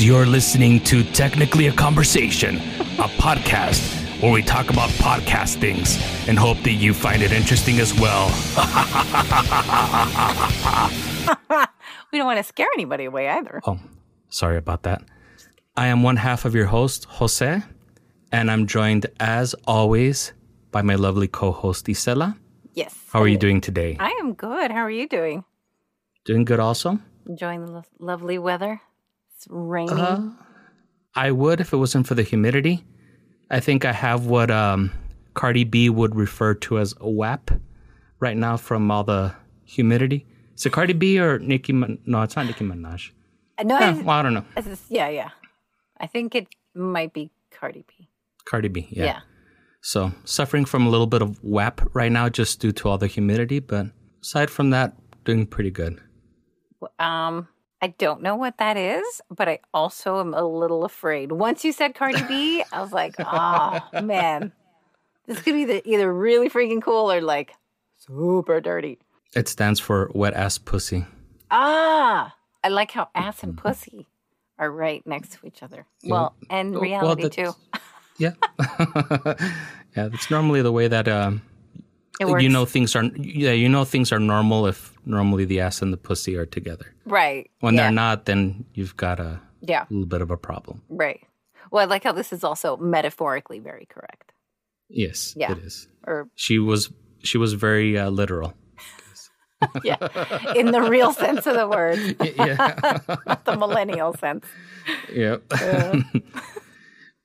You're listening to Technically a Conversation, a podcast where we talk about podcast things and hope that you find it interesting as well. We don't want to scare anybody away either. Oh, sorry about that. I am one half of your host, Jose, and I'm joined as always by my lovely co host, Isela. Yes. How are you doing today? I am good. How are you doing? Doing good also? Enjoying the lo- lovely weather? It's rainy. Uh, I would if it wasn't for the humidity. I think I have what um, Cardi B would refer to as a WAP right now from all the humidity. Is it Cardi B or Nicki? Min- no, it's not Nicki Minaj. Uh, no, I, well, I don't know. is- yeah, yeah. I think it might be Cardi B. Cardi B, yeah. Yeah. So suffering from a little bit of WAP right now just due to all the humidity, but aside from that, doing pretty good. Um, I don't know what that is, but I also am a little afraid. Once you said Cardi B, I was like, oh man, this could be the, either really freaking cool or like super dirty. It stands for wet ass pussy. Ah, I like how ass and pussy are right next to each other. Well, and Oh, well, reality too. Yeah. yeah, that's normally the way that um. You know things are yeah, you know things are normal if normally the ass and the pussy are together. right? When yeah. they're not, then you've got a yeah, little bit of a problem. right. Well, I like how this is also metaphorically very correct. Yes, Yeah. it is. Or She was she was very uh, literal. yeah, in the real sense of the word, yeah. not the millennial sense. yep.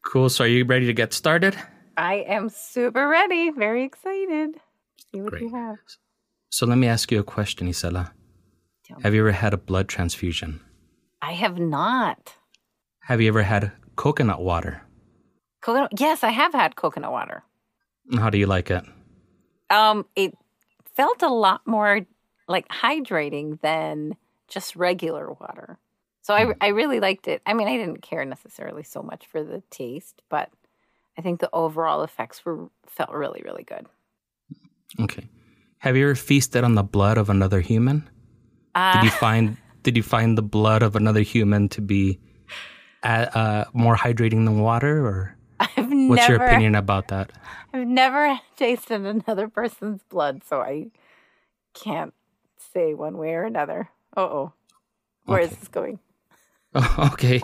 cool. So are you ready to get started? I am super ready. Very excited. See what you Great. have. So let me ask you a question, Isela. Have you ever had a blood transfusion? I have not. Have you ever had coconut water? Coconut. Yes, I have had coconut water. How do you like it? Um, it felt a lot more like hydrating than just regular water. So I, I really liked it. I mean, I didn't care necessarily so much for the taste, but I think the overall effects were felt really, really good. Okay. Have you ever feasted on the blood of another human? Did Uh, you find did you find the blood of another human to be uh, uh, more hydrating than water, or I've what's never, your opinion about that? I've never tasted another person's blood, so I can't say one way or another. Uh oh, where is Okay. this going? okay.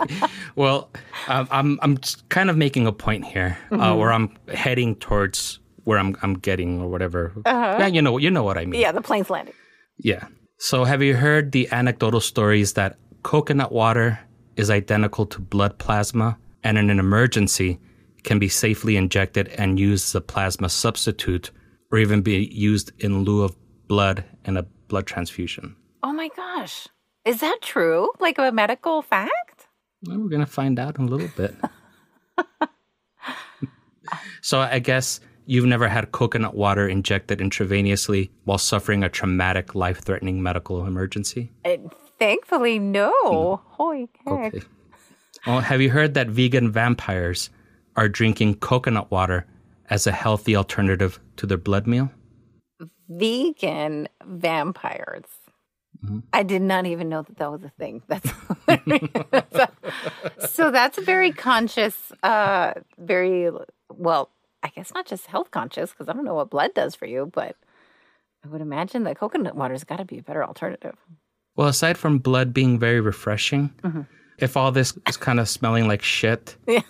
Well, um, I'm I'm kind of making a point here, Mm-hmm. uh, where I'm heading towards where I'm I'm getting or whatever. Yeah, you know you know what I mean. Uh-huh. Yeah, the plane's landing. Yeah. So, have you heard the anecdotal stories that coconut water is identical to blood plasma and in an emergency can be safely injected and used as a plasma substitute or even be used in lieu of blood in a blood transfusion? Oh my gosh, is that true? Like a medical fact? Well, we're going to find out in a little bit. so, I guess you've never had coconut water injected intravenously while suffering a traumatic, life threatening medical emergency? Uh, thankfully, no. Holy heck. Okay. Well, have you heard that vegan vampires are drinking coconut water as a healthy alternative to their blood meal? Vegan vampires. I did not even know that that was a thing. That's so that's a very conscious, uh, very well. I guess not just health conscious because I don't know what blood does for you, but I would imagine that coconut water's got to be a better alternative. Well, aside from blood being very refreshing, mm-hmm. if all this is kind of smelling like shit, Yeah.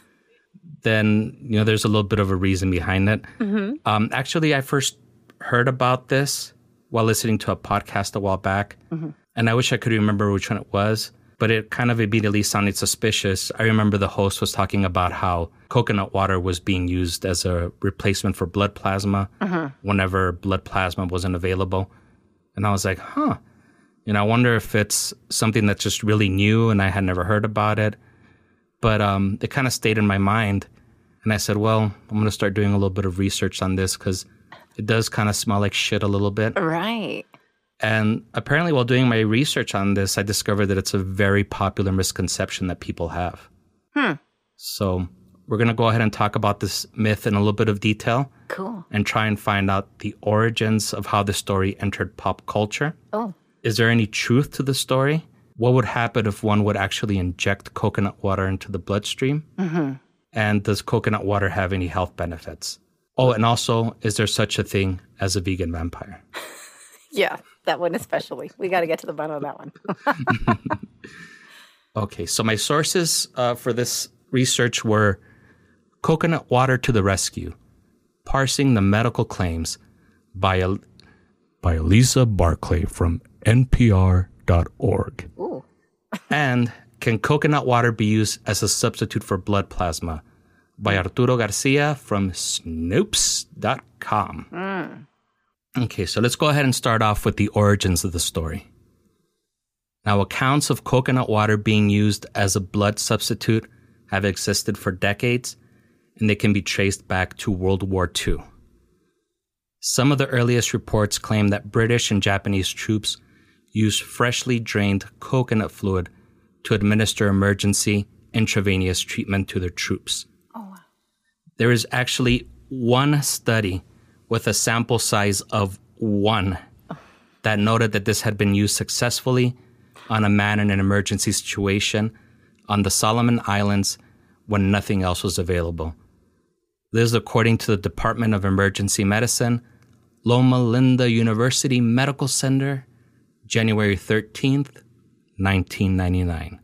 then you know there's a little bit of a reason behind it. Mm-hmm. Um, actually, I first heard about this while listening to a podcast a while back, mm-hmm. and I wish I could remember which one it was. But it kind of immediately sounded suspicious. I remember the host was talking about how coconut water was being used as a replacement for blood plasma whenever blood plasma wasn't available. And I was like, huh. You know, I wonder if it's something that's just really new and I had never heard about it. But um, it kind of stayed in my mind. And I said, well, I'm going to start doing a little bit of research on this because it does kind of smell like shit a little bit. Right. And apparently, while doing my research on this, I discovered that it's a very popular misconception that people have. Hmm. So we're going to go ahead and talk about this myth in a little bit of detail Cool. and try and find out the origins of how the story entered pop culture. Oh, Is there any truth to the story? what would happen if one would actually inject coconut water into the bloodstream? And does coconut water have any health benefits? Oh, and also, is there such a thing as a vegan vampire? Yeah, that one especially. We got to get to the bottom of that one. Okay, so my sources uh, for this research were Coconut Water to the Rescue, Parsing the Medical Claims by, El- by Eliza Barclay from NPR.org. Ooh. and Can Coconut Water Be Used as a Substitute for Blood Plasma by Arturo Garcia from Snopes.com. Okay, so let's go ahead and start off with the origins of the story. Now, accounts of coconut water being used as a blood substitute have existed for decades, and they can be traced back to World War II. Some of the earliest reports claim that British and Japanese troops used freshly drained coconut fluid to administer emergency intravenous treatment to their troops. Oh, there is actually one study with a sample size of one that noted that this had been used successfully on a man in an emergency situation on the Solomon Islands when nothing else was available. This is according to the Department of Emergency Medicine, Loma Linda University Medical Center, January 13th, 1999.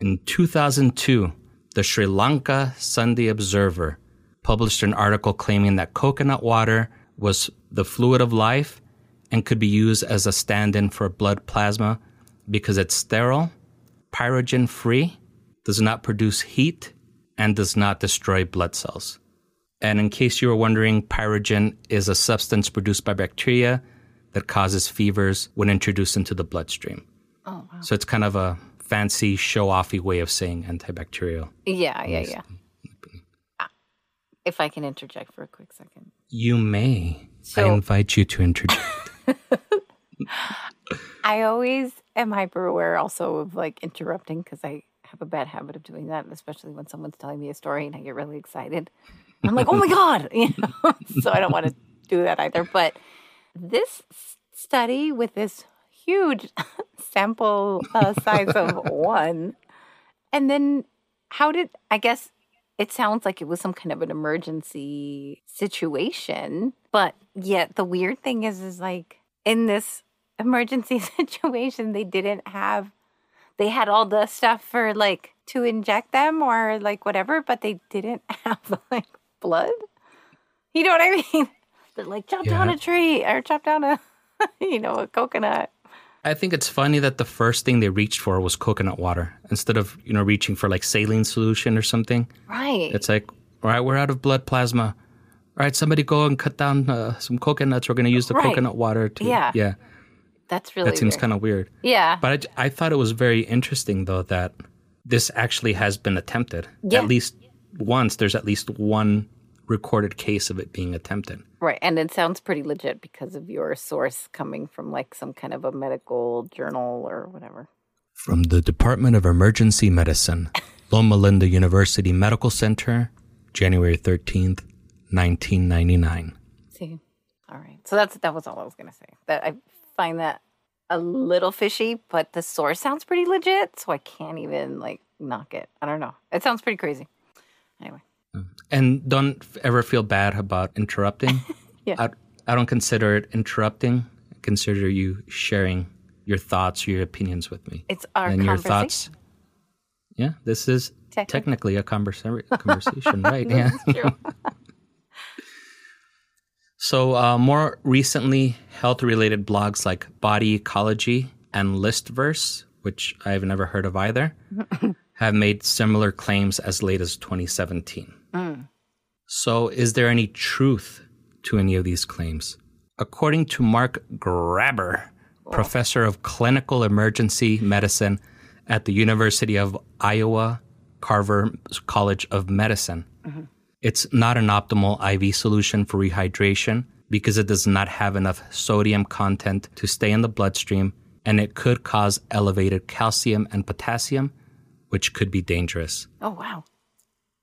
In 2002, the Sri Lanka Sunday Observer published an article claiming that coconut water was the fluid of life and could be used as a stand in for blood plasma because it's sterile, pyrogen free, does not produce heat, and does not destroy blood cells. And in case you were wondering, pyrogen is a substance produced by bacteria that causes fevers when introduced into the bloodstream. Oh, wow. So it's kind of a fancy show offy way of saying antibacterial. Yeah, yeah, yeah. If I can interject for a quick second. You may. I invite you to interject. I always am hyper aware also of like interrupting because I have a bad habit of doing that, especially when someone's telling me a story and I get really excited. I'm like, oh my God, you know, so I don't want to do that either. But this study with this huge sample uh, size of one, and then how did I guess it sounds like it was some kind of an emergency situation, but yet the weird thing is, is like in this emergency situation, they didn't have, they had all the stuff for like to inject them or like whatever, but they didn't have like blood. You know what I mean? They're like chop down a tree or chop down a, you know, a coconut. I think it's funny that the first thing they reached for was coconut water instead of, you know, reaching for like saline solution or something. Right. It's like, all right, we're out of blood plasma. All right, somebody go and cut down uh, some coconuts. We're going to use the Right. coconut water to. Yeah. Yeah. That's really That seems kind of weird. Yeah. But I, I thought it was very interesting, though, that this actually has been attempted. Yeah. At least once, there's at least one recorded case of it being attempted. Right. And it sounds pretty legit because of your source coming from like some kind of a medical journal or whatever. From the Department of Emergency Medicine, Loma Linda University Medical Center, January 13th, 1999. See. All right. So that's that was all I was gonna say. That I find that a little fishy, but the source sounds pretty legit, so I can't even like knock it. I don't know. It sounds pretty crazy. Anyway. And don't ever feel bad about interrupting. Yeah. I, I don't consider it interrupting. I consider you sharing your thoughts, or your opinions with me. It's our and your thoughts. Yeah, this is Technically. technically a conversa- conversation, right? Yeah. True. So, uh, more recently, health related blogs like Body Ecology and Listverse, which I've never heard of either, have made similar claims as late as 2017. So, is there any truth to any of these claims? According to Mark Graber, oh. professor of clinical emergency medicine at the University of Iowa Carver College of Medicine, mm-hmm. it's not an optimal IV solution for rehydration because it does not have enough sodium content to stay in the bloodstream and it could cause elevated calcium and potassium, which could be dangerous. Oh wow.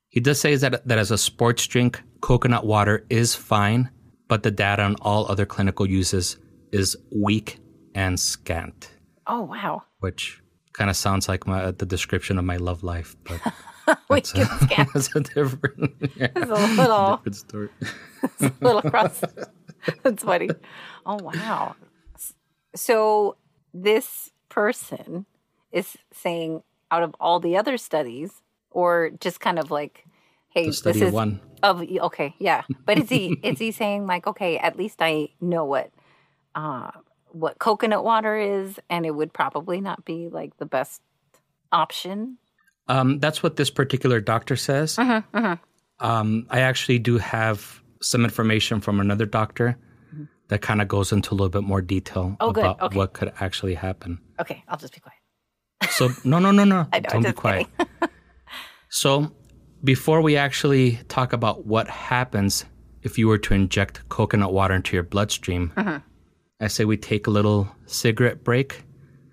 He does say that, that as a sports drink, coconut water is fine, but the data on all other clinical uses is weak and scant. Oh wow. which kind of sounds like my the description of my love life, but that's a, that's a different, yeah, a little different story. little cross. That's funny. Oh wow. So this person is saying out of all the other studies, or just kind of like, hey, this is one. of okay, yeah. But is he is he saying like, okay, at least I know what uh what coconut water is, and it would probably not be like the best option. Um, that's what this particular doctor says. Mm-hmm, Um, I actually do have some information from another doctor that kind of goes into a little bit more detail Mm-hmm. Oh, about Okay. what could actually happen. Okay, I'll just be quiet. So no, no, no, no. I know, Don't be quiet. so before we actually talk about what happens if you were to inject coconut water into your bloodstream, Mm-hmm. I say we take a little cigarette break.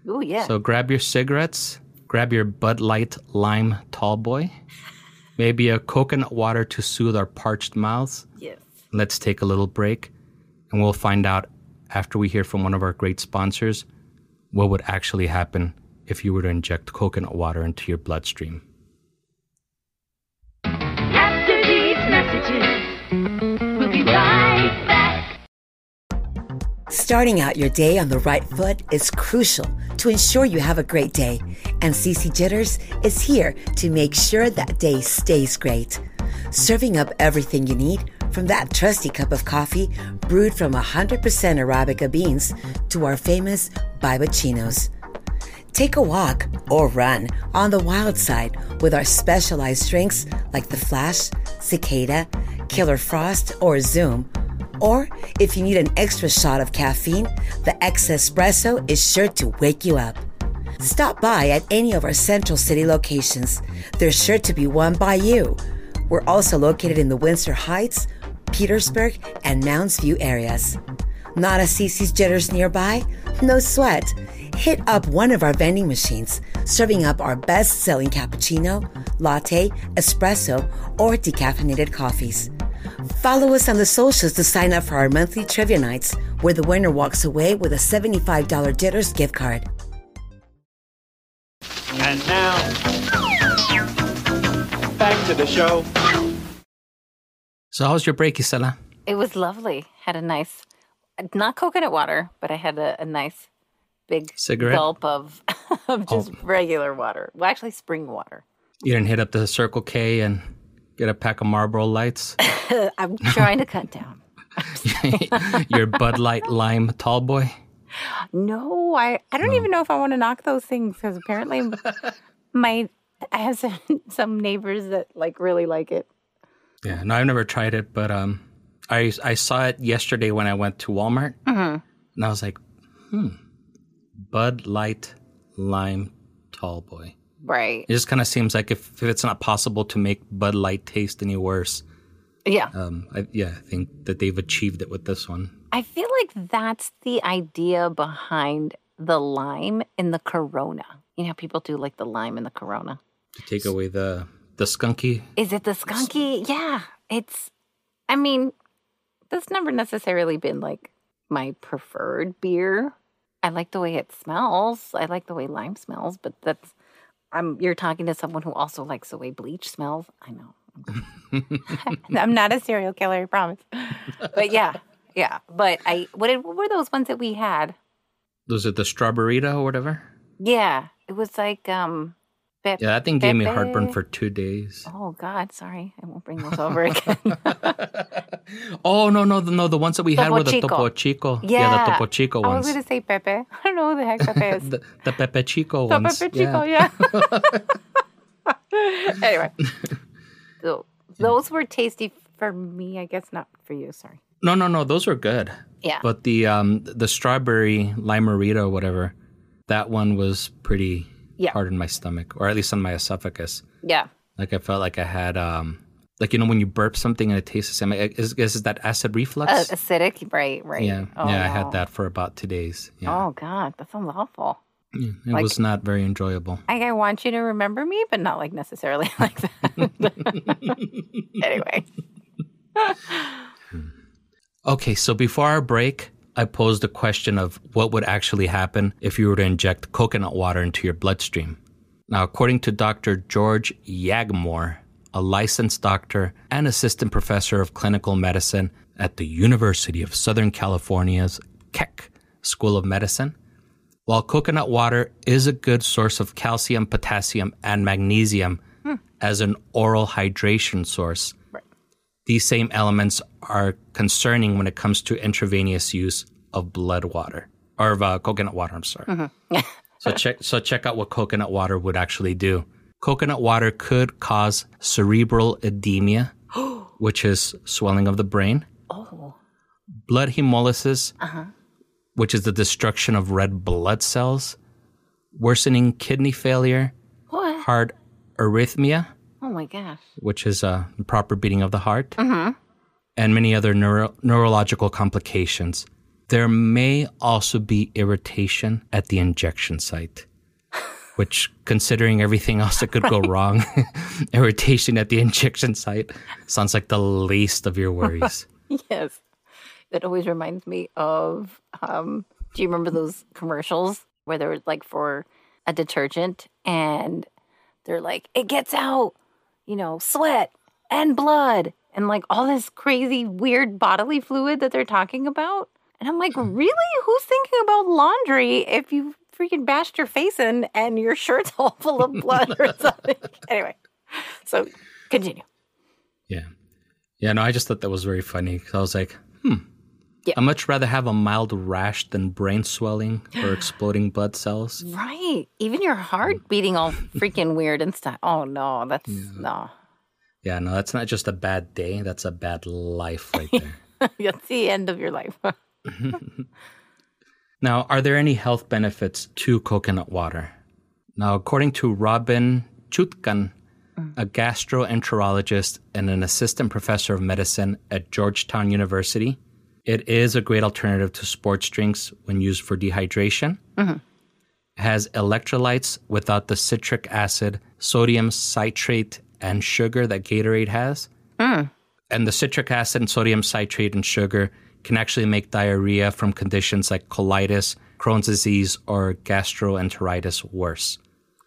Oh yeah. So grab your cigarettes, grab your Bud Light Lime Tall Boy, maybe a coconut water to soothe our parched mouths. yes. Let's take a little break, and we'll find out after we hear from one of our great sponsors what would actually happen if you were to inject coconut water into your bloodstream. Starting out your day on the right foot is crucial to ensure you have a great day, and CC Jitters is here to make sure that day stays great. Serving up everything you need, from that trusty cup of coffee brewed from 100% Arabica beans to our famous Bibachinos. Take a walk or run on the wild side with our specialized drinks like the Flash, Cicada, Killer Frost, or Zoom. Or if you need an extra shot of caffeine, the X Espresso is sure to wake you up. Stop by at any of our Central City locations. There's sure to be one by you. We're also located in the Windsor Heights, Petersburg, and Mounds View areas. Not a CC's Jitters nearby? No sweat. Hit up one of our vending machines, serving up our best selling cappuccino, latte, espresso, or decaffeinated coffees. Follow us on the socials to sign up for our monthly trivia nights, where the winner walks away with a $75 Jitters gift card. And now, back to the show. So, how's your break, Isela? It was lovely. Had a nice, not coconut water, but I had a, a nice big Cigarette? gulp of, of oh. just regular water. Well, actually, spring water. You didn't hit up the Circle K and get a pack of Marlboro Lights? I'm trying to cut down. your Bud Light Lime Tall Boy? No, I, I don't even know if I want to knock those things because apparently my I have some, some neighbors that like really like it. Yeah, no, I've never tried it, but um, I I saw it yesterday when I went to Walmart, and I was like, hmm, Bud Light Lime Tall Boy. Right. It just kind of seems like if, if it's not possible to make Bud Light taste any worse, Yeah. um, I, yeah, I think that they've achieved it with this one. I feel like that's the idea behind the lime in the Corona. You know, how people do like the lime in the Corona. To take away the the skunky. Is it the skunky? Yeah, it's. I mean, that's never necessarily been like my preferred beer. I like the way it smells. I like the way lime smells, but that's. I'm. You're talking to someone who also likes the way bleach smells. I know. I'm not a serial killer, I promise. But yeah, yeah. But I. What, did, what were those ones that we had? Was it the strawberry or whatever? Yeah, it was like um. Pe- Yeah, that thing gave me heartburn for two days. Oh God, sorry, I won't bring those over again. Oh no, no, no, the ones that we had Topo were the Chico. Topo Chico. Yeah, the Topo Chico ones. I was going to say Pepe. I don't know who the heck Pepe is. the, the Pepe Chico The ones. Pepe Chico, yeah. anyway, so those were tasty for me. I guess not for you. Sorry. No, no, no, those were good. Yeah. But the um the strawberry limerita or whatever, that one was pretty Yeah. hard in my stomach, or at least on my esophagus. Yeah. Like I felt like I had um like you know when you burp something and it tastes the same. Is is that acid reflux? Uh, acidic, right? Right. yeah, Oh, yeah, I had that for about two days. Yeah, Oh God, that sounds awful. Yeah, it like- was not very enjoyable. Like I want you to remember me, but not like necessarily like that. anyway. Okay, so before our break, I posed the question of what would actually happen if you were to inject coconut water into your bloodstream. Now, according to Dr. George Yaghmour, a licensed doctor and assistant professor of clinical medicine at the University of Southern California's Keck School of Medicine, while coconut water is a good source of calcium, potassium, and magnesium hmm. as an oral hydration source, these same elements are concerning when it comes to intravenous use of blood water or of uh, coconut water. I'm sorry. Mm-hmm. so check so check out what coconut water would actually do. Coconut water could cause cerebral edema, which is swelling of the brain. Oh. Blood hemolysis, uh-huh. which is the destruction of red blood cells, worsening kidney failure, What? heart arrhythmia, Oh my gosh. which is uh, a proper beating of the heart, mm-hmm. And many other neuro- neurological complications. There may also be irritation at the injection site, which, considering everything else that could go wrong, irritation at the injection site sounds like the least of your worries. Yes. It always reminds me of um do you remember those commercials where they were like for a detergent and they're like, it gets out, you know, sweat and blood and like all this crazy weird bodily fluid that they're talking about. And I'm like, really? Who's thinking about laundry if you freaking bashed your face in and your shirt's all full of blood or something? anyway, so continue. Yeah. Yeah, no, I just thought that was very funny because I was like, hmm. Yeah. I'd much rather have a mild rash than brain swelling or exploding blood cells. Right. Even your heart beating all freaking weird and stuff. Oh no, that's no. Yeah, no, that's not just a bad day. That's a bad life right there. that's the end of your life. now, are there any health benefits to coconut water? Now, according to Robin Chutkan, mm. a gastroenterologist and an assistant professor of medicine at Georgetown University, it is a great alternative to sports drinks when used for dehydration. It has electrolytes without the citric acid, sodium citrate, and sugar that Gatorade has. And the citric acid and sodium citrate and sugar can actually make diarrhea from conditions like colitis, Crohn's disease, or gastroenteritis worse.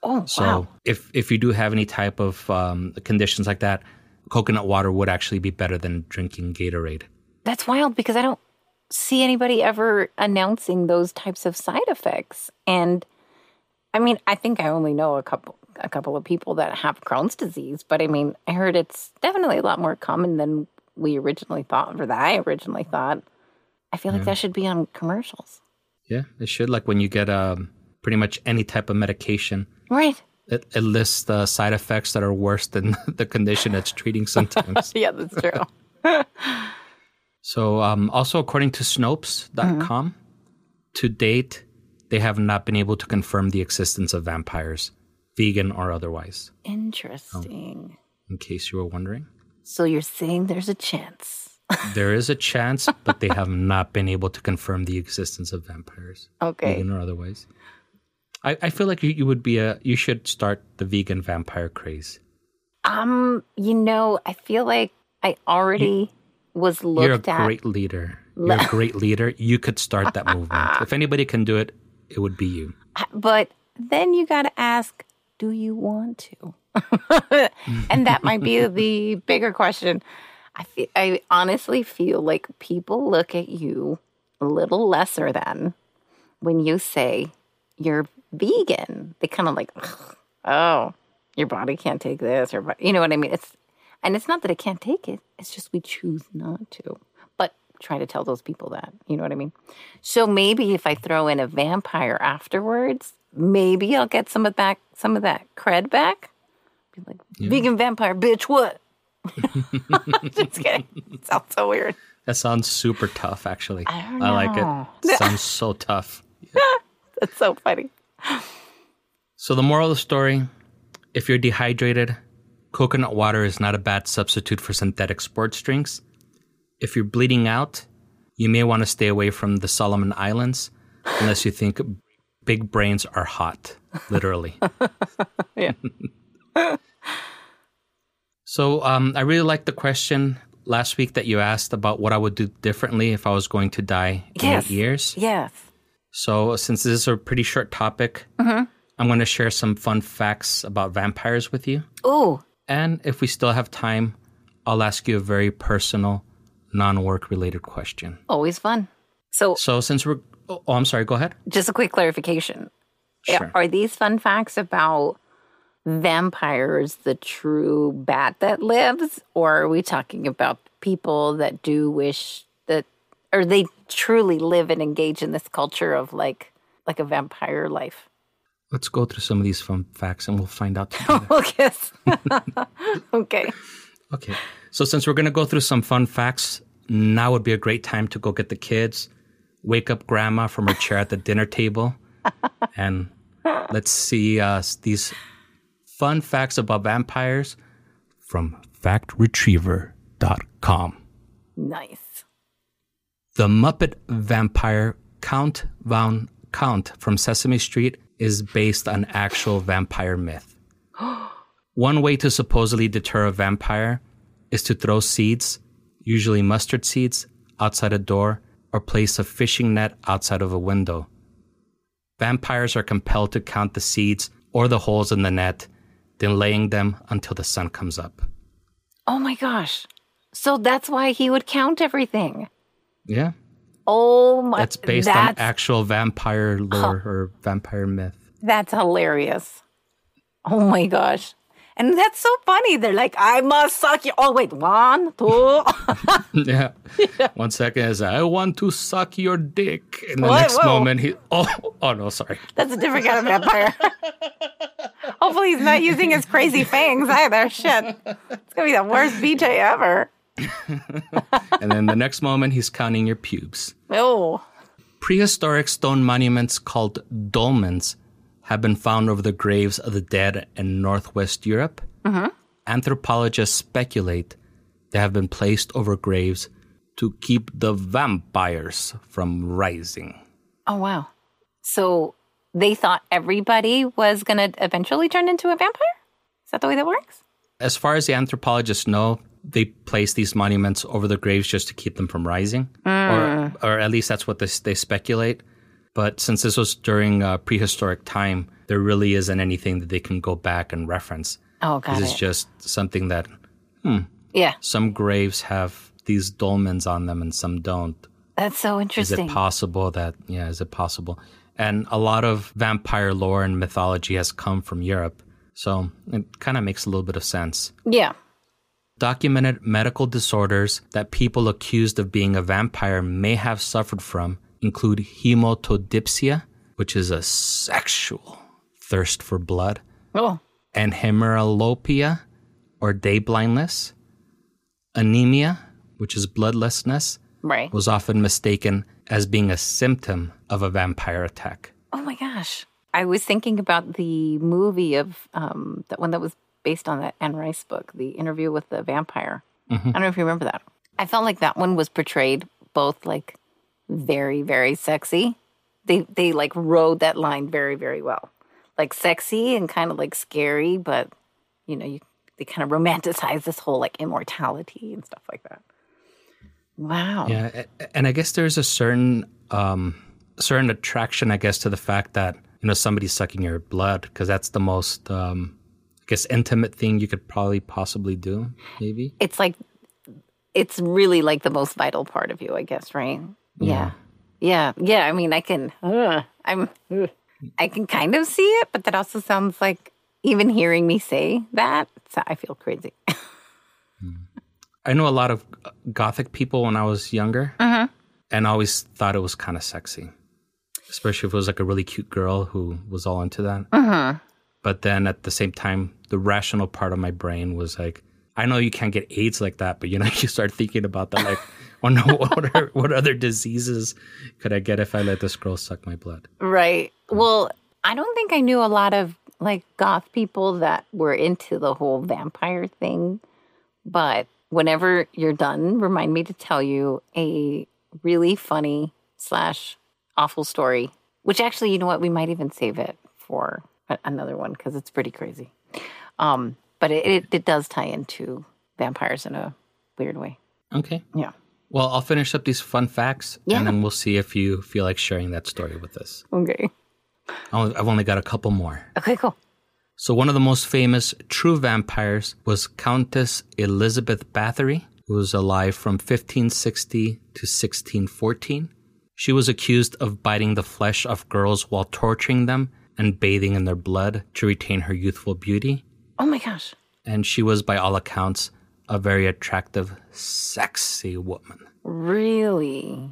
Oh So wow. if if you do have any type of um, conditions like that, coconut water would actually be better than drinking Gatorade. That's wild because I don't see anybody ever announcing those types of side effects. And I mean, I think I only know a couple a couple of people that have Crohn's disease, but I mean, I heard it's definitely a lot more common than we originally thought or that I originally thought. I feel like that should be on commercials. Yeah, it should. Like when you get um, pretty much any type of medication, Right. it, it lists the side effects that are worse than the condition it's treating sometimes. Yeah, that's true. So, um, also according to Snopes.com, to date, they have not been able to confirm the existence of vampires, vegan or otherwise, Interesting. in case you were wondering. So you're saying there's a chance. There is a chance, but they have not been able to confirm the existence of vampires, Okay. vegan or otherwise. I, I feel like you, you would be a, you should start the vegan vampire craze. Um, you know, I feel like I already was looked You're a at. great leader. You're a great leader. You could start that movement. If anybody can do it, it would be you. But then you got to ask, do you want to? and that might be the bigger question. I I honestly feel like people look at you a little lesser than when you say you're vegan. They kind of like, oh, your body can't take this, or you know what I mean. It's and it's not that it can't take it. It's just we choose not to. But try to tell those people that, you know what I mean. So maybe if I throw in a vampire afterwards, maybe I'll get some of back, some of that cred back. Be like, vegan vampire, bitch, what? just kidding. It sounds so weird. That sounds super tough, actually. I don't like know. it. Sounds so tough. That's so funny. So, the moral of the story if you're dehydrated, coconut water is not a bad substitute for synthetic sports drinks. If you're bleeding out, you may want to stay away from the Solomon Islands unless you think big brains are hot, literally. Yeah. So um, I really like the question. last week that you asked about what I would do differently if I was going to die in Yes. eight years. Yes. So, since this is a pretty short topic, I'm going to share some fun facts about vampires with you. Oh. And if we still have time, I'll ask you a very personal, non work related question. Always fun. So, So, since we're. Oh, I'm sorry, go ahead. just a quick clarification. Sure. Are these fun facts about vampires, the true bat that lives, or are we talking about people that do wish that, or they truly live and engage in this culture of like, like a vampire life? Let's go through some of these fun facts and we'll find out. Well, yes. okay. Okay. So since we're going to go through some fun facts, now would be a great time to go get the kids, wake up grandma from her chair at the dinner table, and let's see uh, these fun facts about vampires from factretriever.com. Nice. The Muppet vampire Count Von Count from Sesame Street is based on actual vampire myth. One way to supposedly deter a vampire is to throw seeds, usually mustard seeds, outside a door or place a fishing net outside of a window. Vampires are compelled to count the seeds or the holes in the net, then laying them until the sun comes up. Oh my gosh. So that's why he would count everything. Yeah. Oh my That's based on actual vampire lore or vampire myth. That's hilarious. Oh my gosh. And that's so funny. They're like, I must suck you. Oh, wait, one, two. yeah. One second is I want to suck your dick. And the Whoa, next whoa. moment he oh oh no, sorry. that's a different kind of vampire. Hopefully, he's not using his crazy fangs either. Shit. It's going to be the worst BJ ever. And then the next moment he's counting your pubes. Oh, Prehistoric stone monuments called dolmens have been found over the graves of the dead in northwest Europe. Mm-hmm. Anthropologists speculate they have been placed over graves to keep the vampires from rising. oh wow. So they thought everybody was going to eventually turn into a vampire? Is that the way that works? As far as the anthropologists know, they place these monuments over the graves just to keep them from rising, hmm. or or at least that's what they, they speculate. But since this was during uh, prehistoric time, there really isn't anything that they can go back and reference. Oh, got This is just something that yeah, some graves have these dolmens on them and some don't. that's so interesting. Is it possible that yeah? Is it possible? And a lot of vampire lore and mythology has come from Europe, so it kind of makes a little bit of sense. yeah. Documented medical disorders that people accused of being a vampire may have suffered from include hematodipsia, which is a sexual thirst for blood, Oh, and hemeralopia, or day blindness. Anemia, which is bloodlessness, right. was often mistaken as being a symptom of a vampire attack. Oh my gosh. I was thinking about the movie of um, that one that was based on that Anne Rice book, The Interview with the Vampire. I don't know if you remember that. I felt like that one was portrayed both like very, very sexy. They they like rode that line very, very well. Like sexy and kind of like scary, but you know, you they kind of romanticize this whole like immortality and stuff like that. Wow. Yeah, and I guess there's a certain um, certain attraction, I guess, to the fact that you know somebody's sucking your blood because that's the most, um, I guess, intimate thing you could probably possibly do. Maybe. it's like it's really like the most vital part of you, I guess, right? Yeah. Yeah. Yeah. I mean, I can, uh, I'm, uh, I can kind of see it, but that also sounds like even hearing me say that, so I feel crazy. I know a lot of gothic people when I was younger, and I always thought it was kind of sexy, especially if it was like a really cute girl who was all into that. But then at the same time, the rational part of my brain was like, I know you can't get AIDS like that, but you know, you start thinking about that, like, oh no, what, are, what other diseases could I get if I let this girl suck my blood? right. Well, I don't think I knew a lot of like goth people that were into the whole vampire thing, but whenever you're done, remind me to tell you a really funny slash awful story. Which actually, you know what? We might even save it for another one because it's pretty crazy. Um, but it, it it does tie into vampires in a weird way. Okay. Yeah. Well, I'll finish up these fun facts Yeah. and then we'll see if you feel like sharing that story with us. Okay. I'll- I've only got a couple more. Okay, cool. So, one of the most famous true vampires was Countess Elizabeth Bathory, who was alive from 1560 to 1614. She was accused of biting the flesh of girls while torturing them and bathing in their blood to retain her youthful beauty. Oh my gosh. And she was, by all accounts, a very attractive, sexy woman. Really?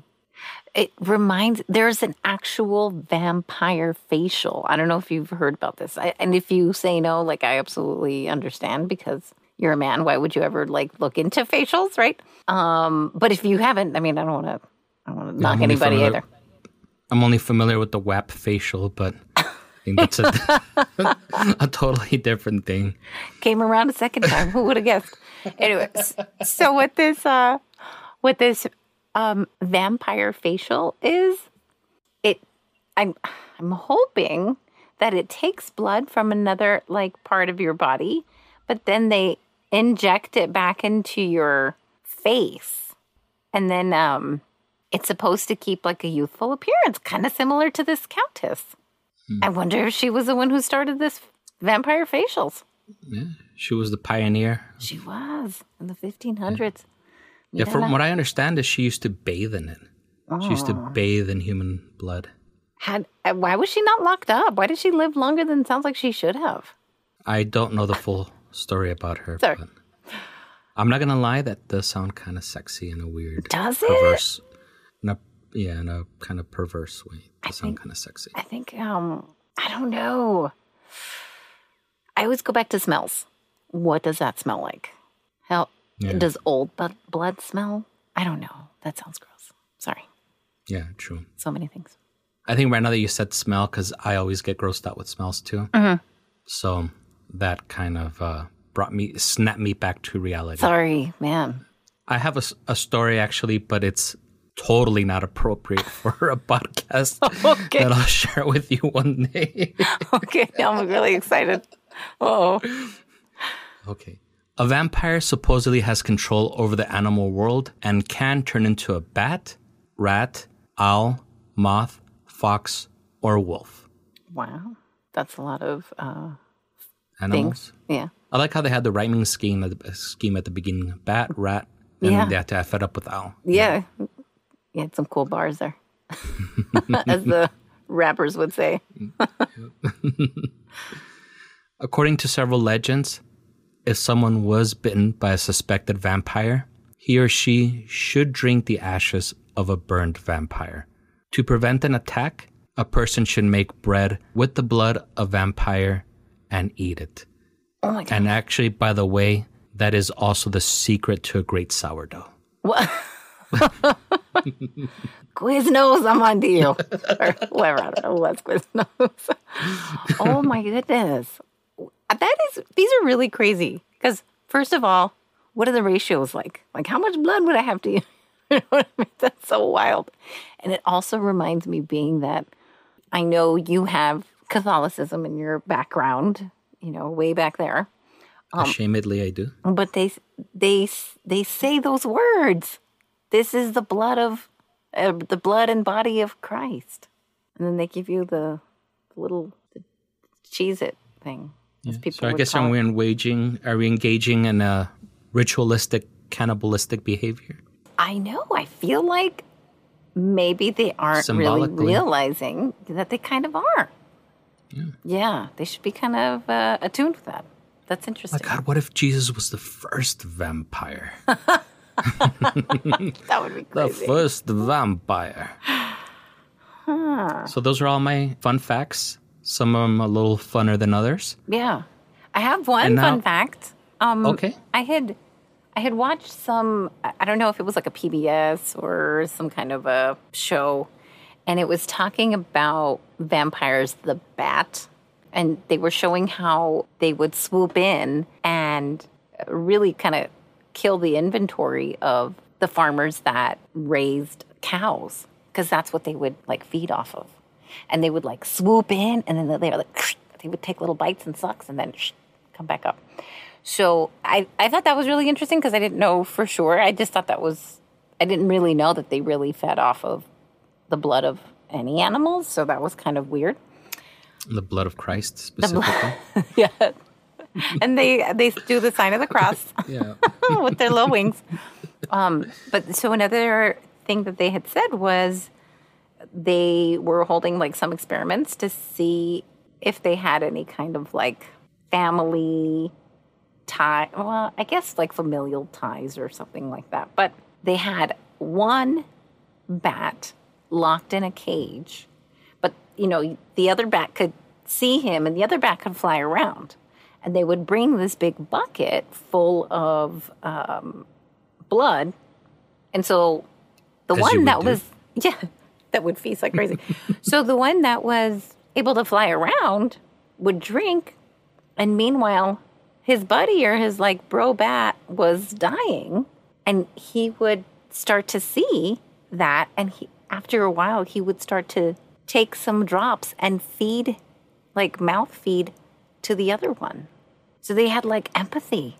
It reminds there's an actual vampire facial. I don't know if you've heard about this. I, and if you say no, like I absolutely understand because you're a man. Why would you ever like look into facials, right? Um, but if you haven't, I mean, I don't want to, I don't want to knock anybody familiar- either. I'm only familiar with the WAP facial, but think that's a, a totally different thing. Came around a second time. Who would have guessed? Anyways, so what this, uh, what this um, vampire facial is, it, I'm, I'm hoping that it takes blood from another like part of your body, but then they inject it back into your face, and then um, it's supposed to keep like a youthful appearance, kind of similar to this countess. I wonder if she was the one who started this vampire facials. Yeah, She was the pioneer. She was in the 1500s. Yeah, from what I understand, is she used to bathe in it. She used to Oh. bathe in human blood. Had uh, why was she not locked up? Why did she live longer than it sounds like she should have? I don't know the full story about her. Sorry. But I'm not gonna lie, that does sound kind of sexy in a weird, Does it? perverse, yeah, in a kind of perverse way. It does sound kind of sexy. I think um I don't know. I always go back to smells. What does that smell like? How Yeah. does old blood smell? I don't know. That sounds gross. Sorry. Yeah, true. So many things. I think right now that you said smell, because I always get grossed out with smells too. Mm-hmm. So that kind of uh, brought me, snapped me back to reality. Sorry, man. I have a story actually, but it's totally not appropriate for a podcast Okay. that I'll share with you one day. Okay, I'm really excited. Oh, okay. A vampire supposedly has control over the animal world and can turn into a bat, rat, owl, moth, fox, or wolf. wow. That's a lot of uh, Animals. things. Yeah. I like how they had the rhyming scheme at the, scheme at the beginning: bat, rat, and Yeah. they had to have fed up with owl. Yeah. You had some cool bars there, as the rappers would say. According to several legends, if someone was bitten by a suspected vampire, he or she should drink the ashes of a burned vampire. To prevent an attack, a person should make bread with the blood of a vampire and eat it. Oh my God. And actually, by the way, that is also the secret to a great sourdough. What? Quiznos, I'm on to you. or whoever, I don't know who was Quiznos. oh my goodness. That is, these are really crazy. Because, first of all, what are the ratios like? Like, how much blood would I have to eat? You know what I mean? That's so wild. And it also reminds me, being that I know you have Catholicism in your background, you know, way back there. Um, Ashamedly, I do. but they they they say those words. This is the blood of uh, the blood and body of Christ, and then they give you the little the cheese it thing. people So I guess are we engaging? Are we engaging in a ritualistic, cannibalistic behavior? I know. I feel like maybe they aren't really realizing that they kind of are. Yeah, they should be kind of uh, attuned with that. That's interesting. My. God, what if Jesus was the first vampire? that would be The first vampire. So those are all my fun facts. Some of them a little funner than others. Yeah, I have one now- fun fact. Um, Okay. I had I had watched some I don't know if it was like a PBS or some kind of a show and it was talking about vampires the bat and they were showing how they would swoop in and really kind of kill the inventory of the farmers that raised cows because that's what they would like feed off of and they would like swoop in and then they were like they would take little bites and sucks and then come back up So I, I thought that was really interesting because I didn't know for sure. I just thought that was, I didn't really know that they really fed off of the blood of any animals. So that was kind of weird. The blood of Christ specifically. yeah. and they they do the sign of the cross yeah. with their little wings. Um, but so another thing that they had said was they were holding like some experiments to see if they had any kind of like family tie. Well, I guess like familial ties or something like that. But they had one bat locked in a cage, but you know the other bat could see him, and the other bat could fly around. And they would bring this big bucket full of um, blood, and so the As one that do. was yeah that would feast like crazy. so the one that was able to fly around would drink, and meanwhile his buddy or his like bro bat was dying, and he would start to see that, and he after a while he would start to take some drops and feed like mouth feed to the other one. So they had like empathy.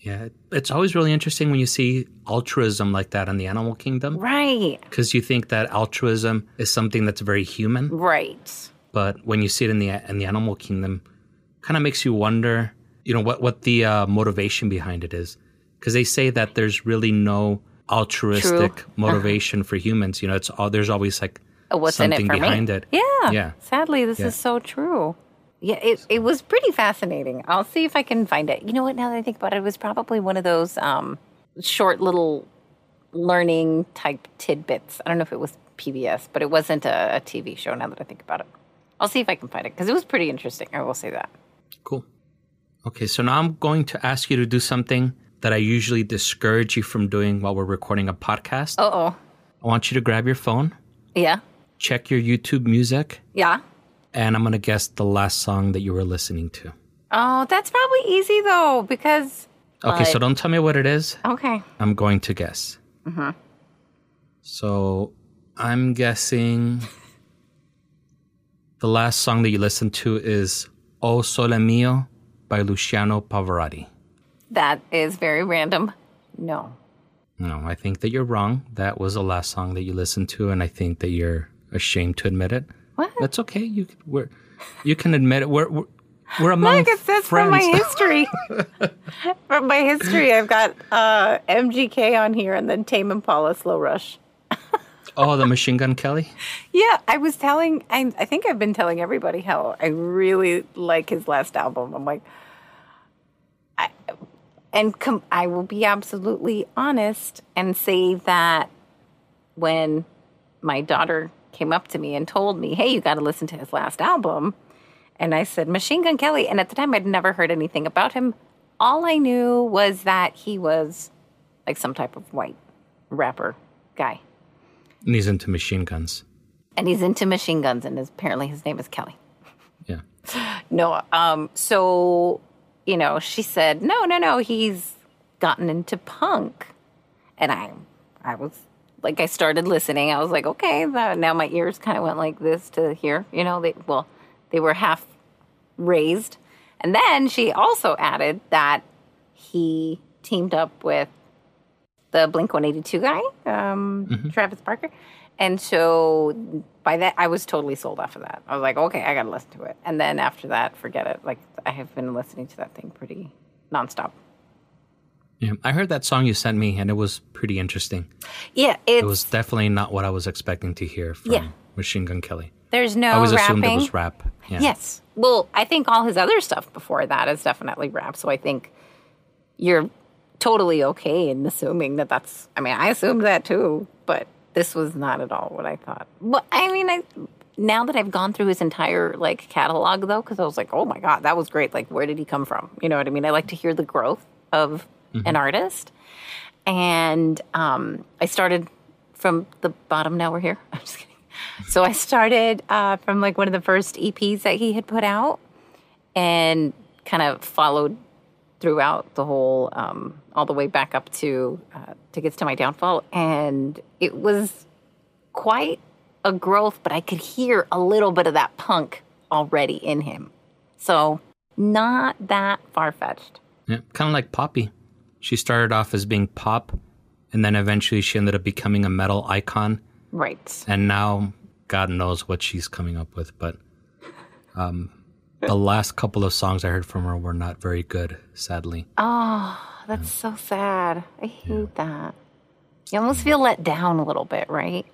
Yeah. It's always really interesting when you see altruism like that in the animal kingdom Right. because you think that altruism is something that's very human. Right. but when you see it in the in the animal kingdom, kind of makes you wonder, you know, what what the uh, motivation behind it is, because they say that there's really no altruistic True. motivation for humans. You know, it's all there's always like Uh, What's in something behind me? it. Yeah. Yeah. Sadly, this Yeah. is so true. Yeah, it, it was pretty fascinating. I'll see if I can find it. You know what? Now that I think about it, it was probably one of those um, short little learning type tidbits. I don't know if it was PBS, but it wasn't a, a TV show. Now that I think about it, I'll see if I can find it because it was pretty interesting. I will say that. Cool. Okay, so now I'm going to ask you to do something that I usually discourage you from doing while we're recording a podcast. Uh oh. I want you to grab your phone, Yeah. check your YouTube music, Yeah. And I'm going to guess the last song that you were listening to. Oh, that's probably easy though because. Okay, so don't tell me what it is. Okay. I'm going to guess. Mm-hmm. So I'm guessing the last song that you listened to is O Sole Mio by Luciano Pavarotti. That is very random. No. No, I think that you're wrong. That was the last song that you listened to, and I think that you're ashamed to admit it. What? That's okay. You can, we're, you can admit it. We're, we're, we're among Look, it says from my history. from my history, I've got uh, MGK on here and then Tame Impala Slow Rush. oh, the Machine Gun Kelly? Yeah, I was telling, I, I think I've been telling everybody how I really like his last album. I'm like, I, and com- I will be absolutely honest and say that when my daughter came up to me and told me, hey, you got to listen to his last album. And I said, Machine Gun Kelly. And at the time, I'd never heard anything about him. All I knew was that he was like some type of white rapper guy. And he's into machine guns. And he's into machine guns, and his, apparently his name is Kelly. Yeah. No, um, so you know, she said, no, no, no, he's gotten into punk, and I, I was like, I started listening. I was like, okay, that, now my ears kind of went like this to here. You know, they well, they were half raised, and then she also added that he teamed up with the Blink 182 guy, um, Travis Barker. And so by that, I was totally sold off of that. I was like, okay, I got to listen to it. And then after that, forget it. Like, I have been listening to that thing pretty nonstop. Yeah. I heard that song you sent me, and it was pretty interesting. Yeah, It was definitely not what I was expecting to hear from Yeah. Machine Gun Kelly. there's no I always assumed it was rap. Yeah. Yes. Well, I think all his other stuff before that is definitely rap. So I think you're totally okay in assuming that that's. I mean, I assumed that too, but this was not at all what I thought. But I mean, I now that I've gone through his entire like catalog though, because I was like, oh my god, that was great. Like, where did he come from? You know what I mean? I like to hear the growth of an artist, and um, I started from the bottom. Now we're here. I'm just kidding. So I started uh, from like one of the first EPs that he had put out, and kind of followed throughout the whole, um, all the way back up to uh, "Tickets to My Downfall," and it was quite a growth. But I could hear a little bit of that punk already in him, so not that far fetched. Yeah, kind of like Poppy. She started off as being pop, and then eventually she ended up becoming a metal icon. Right. And now, God knows what she's coming up with. But um, the last couple of songs I heard from her were not very good, sadly. Oh, that's so sad. I hate that. You almost feel let down a little bit, right?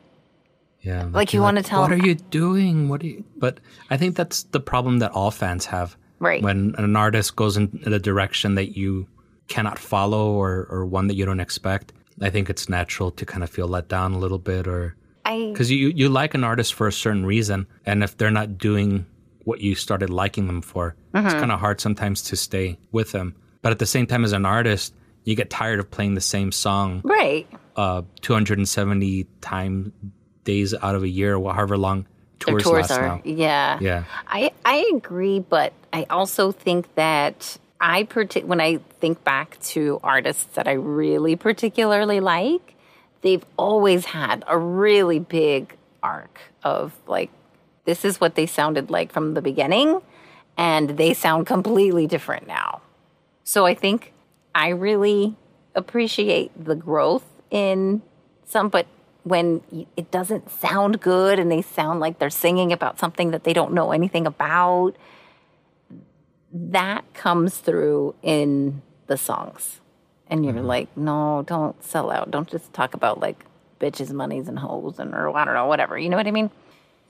Yeah, Like you you're wanna tell What are you doing? What are you? But I think that's the problem that all fans have. Right. When an artist goes in the direction that you cannot follow or or one that you don't expect, I think it's natural to kind of feel let down a little bit, or because you you like an artist for a certain reason, and if they're not doing what you started liking them for, it's Mm-hmm. kind of hard sometimes to stay with them. But at the same time, as an artist, you get tired of playing the same song right. uh, 270 time days out of a year, however long tours, tours last are. now. Yeah. Yeah. I I agree, but I also think that I partic- when I think back to artists that I really particularly like, they've always had a really big arc of like this is what they sounded like from the beginning and they sound completely different now. So I think I really appreciate the growth in some, but when it doesn't sound good and they sound like they're singing about something that they don't know anything about, that comes through in the songs. And you're mm-hmm. like, no, don't sell out. Don't just talk about like bitches, monies, and hoes, and or I don't know, whatever. You know what I mean?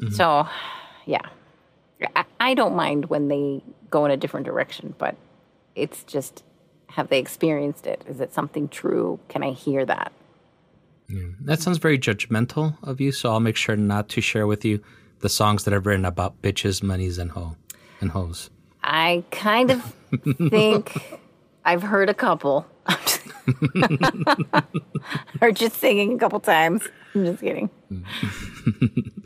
Mm-hmm. So, yeah, I, I don't mind when they go in a different direction, but it's just have they experienced it? Is it something true? Can I hear that? That sounds very judgmental of you, so I'll make sure not to share with you the songs that I've written about bitches, monies, and ho and hoes. I kind of think I've heard a couple. or just singing a couple times. I'm just kidding.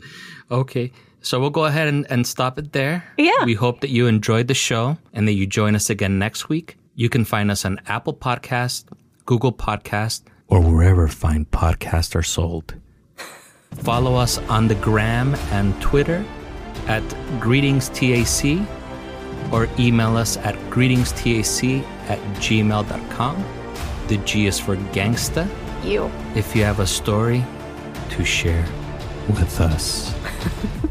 Okay, so we'll go ahead and, and stop it there. Yeah. We hope that you enjoyed the show and that you join us again next week. You can find us on Apple Podcast, Google Podcast, or wherever fine podcasts are sold. Follow us on the gram and Twitter at greetingstac or email us at greetingstac at gmail.com. The G is for gangsta. You. If you have a story to share with us.